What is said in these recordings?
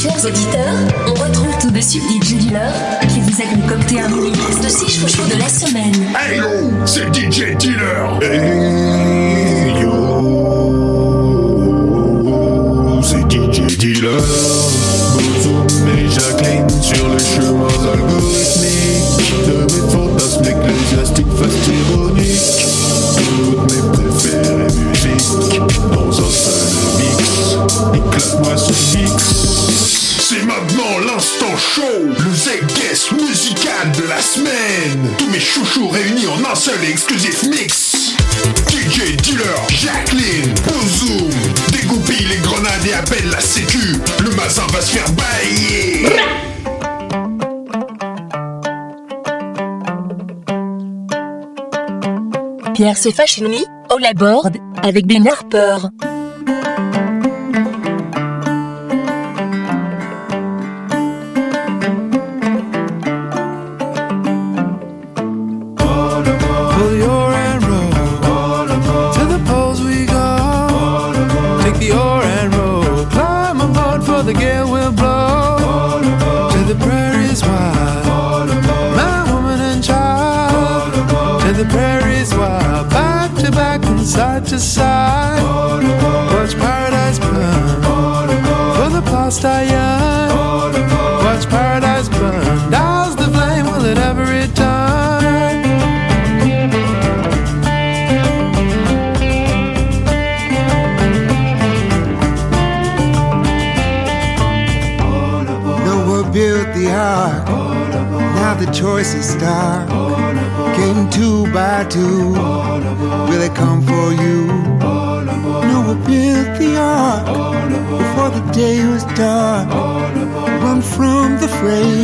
Chers auditeurs, on retrouve tout de suite DJ Dealer qui vous a concocté un mini de 6 chouchous de la semaine. Hey yo, c'est DJ Dealer. Hey yo, c'est DJ Dealer. Bozoum et Jacqueline sur les chemins algorithmiques de mes fantasmes ecclésiastiques fast Toutes mes préférées musiques dans un seul mix. Éclate-moi ce mix. L'instant show, le Z-Guest musical de la semaine. Tous mes chouchous réunis en un seul et exclusif mix. DJ Dealer, Jacqueline, Bozoom, dégoupille les grenades et appelle la sécu. Le mazin va se faire bailler. Pierre se Fashion Week, all aboard, avec Ben Harper. Two. Will it come for you? Noah built the ark before the day was dark. Run from the fray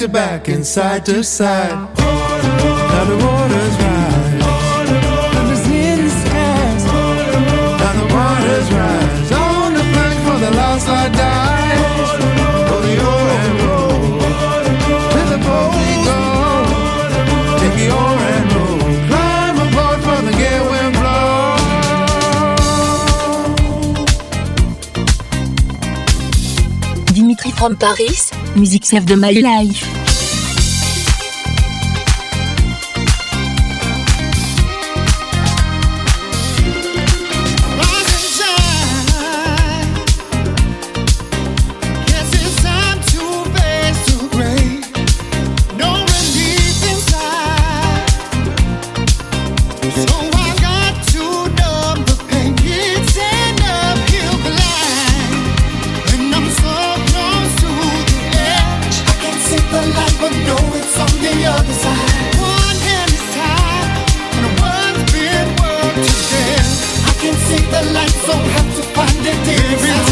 to back and side to side. Now the waters rise. In the skies. Now the waters rise. On the plank for the last light dies. For the and roll. To the pole we go. Take the and roll. Climb aboard for the gale wind blow. Dimitri from Paris, music save de my life. The light, so have to find it. Every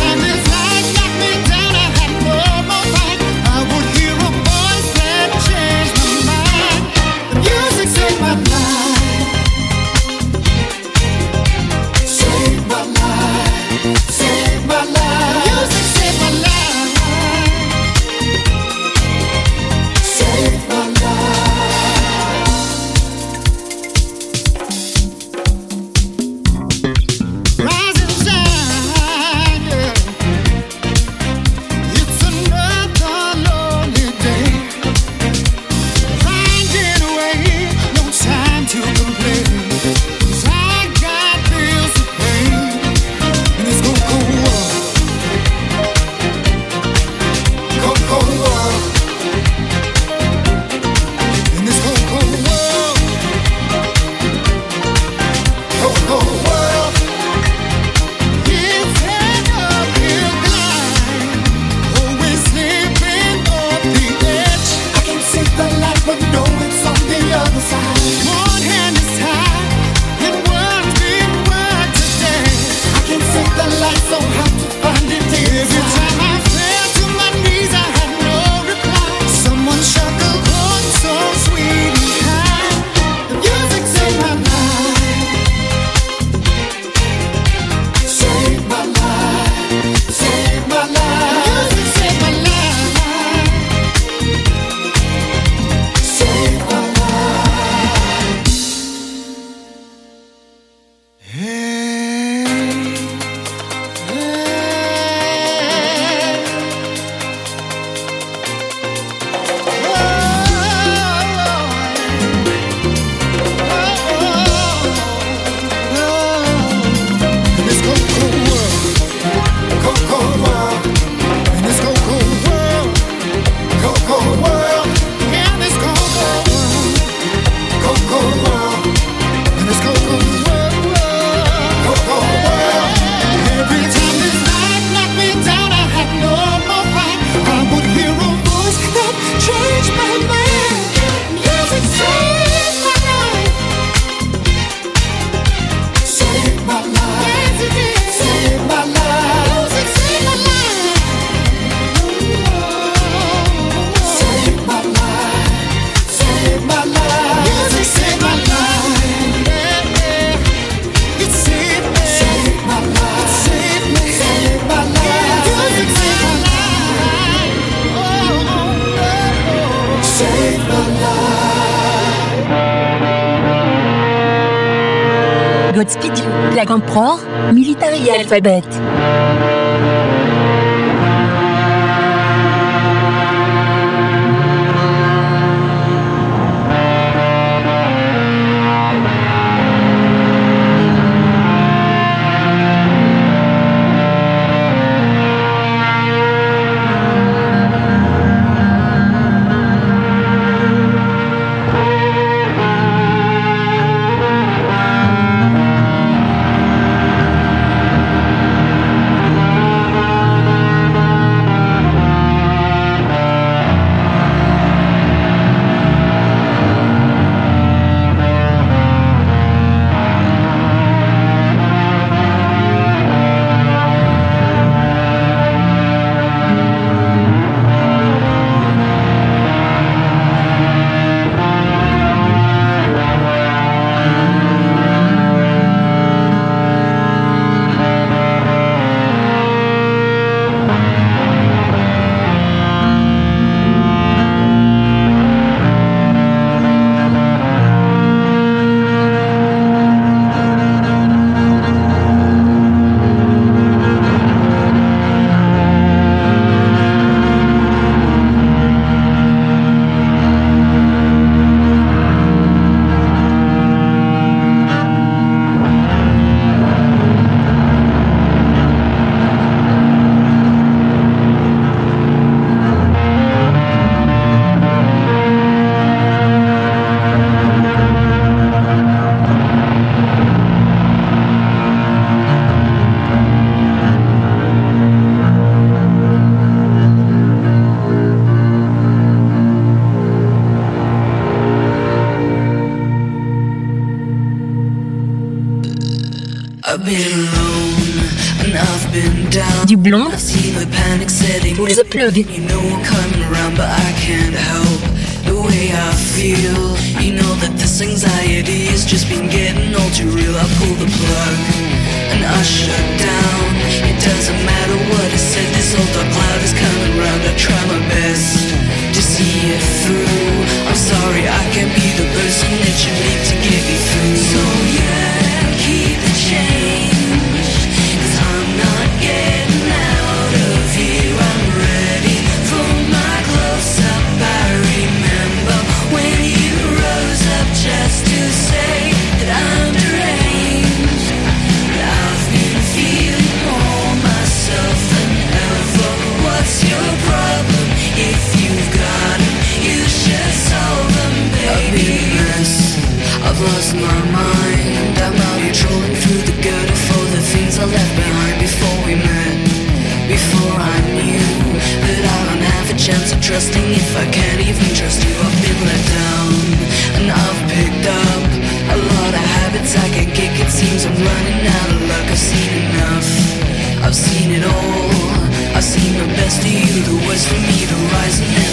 Emperor, Military Alphabet. Plug. You know I'm coming around, but I can't help the way I feel. You know that this anxiety has just been getting all too real. I pull the plug and I shut down. It doesn't matter what I said, this old dark cloud is coming around. I try my best to see it through. I'm sorry, I can't be the person that you need to get me through. So yeah, running out of luck. I've seen enough. I've seen it all. I've seen the best of you, the worst for me, the rise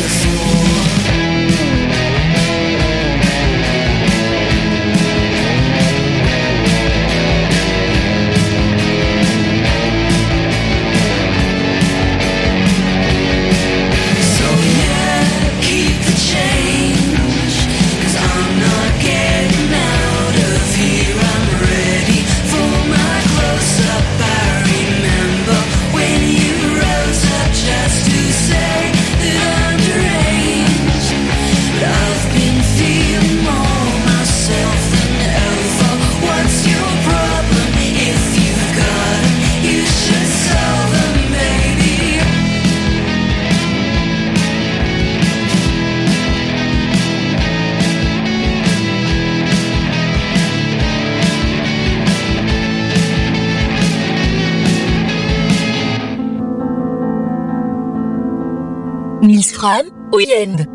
1000 francs au.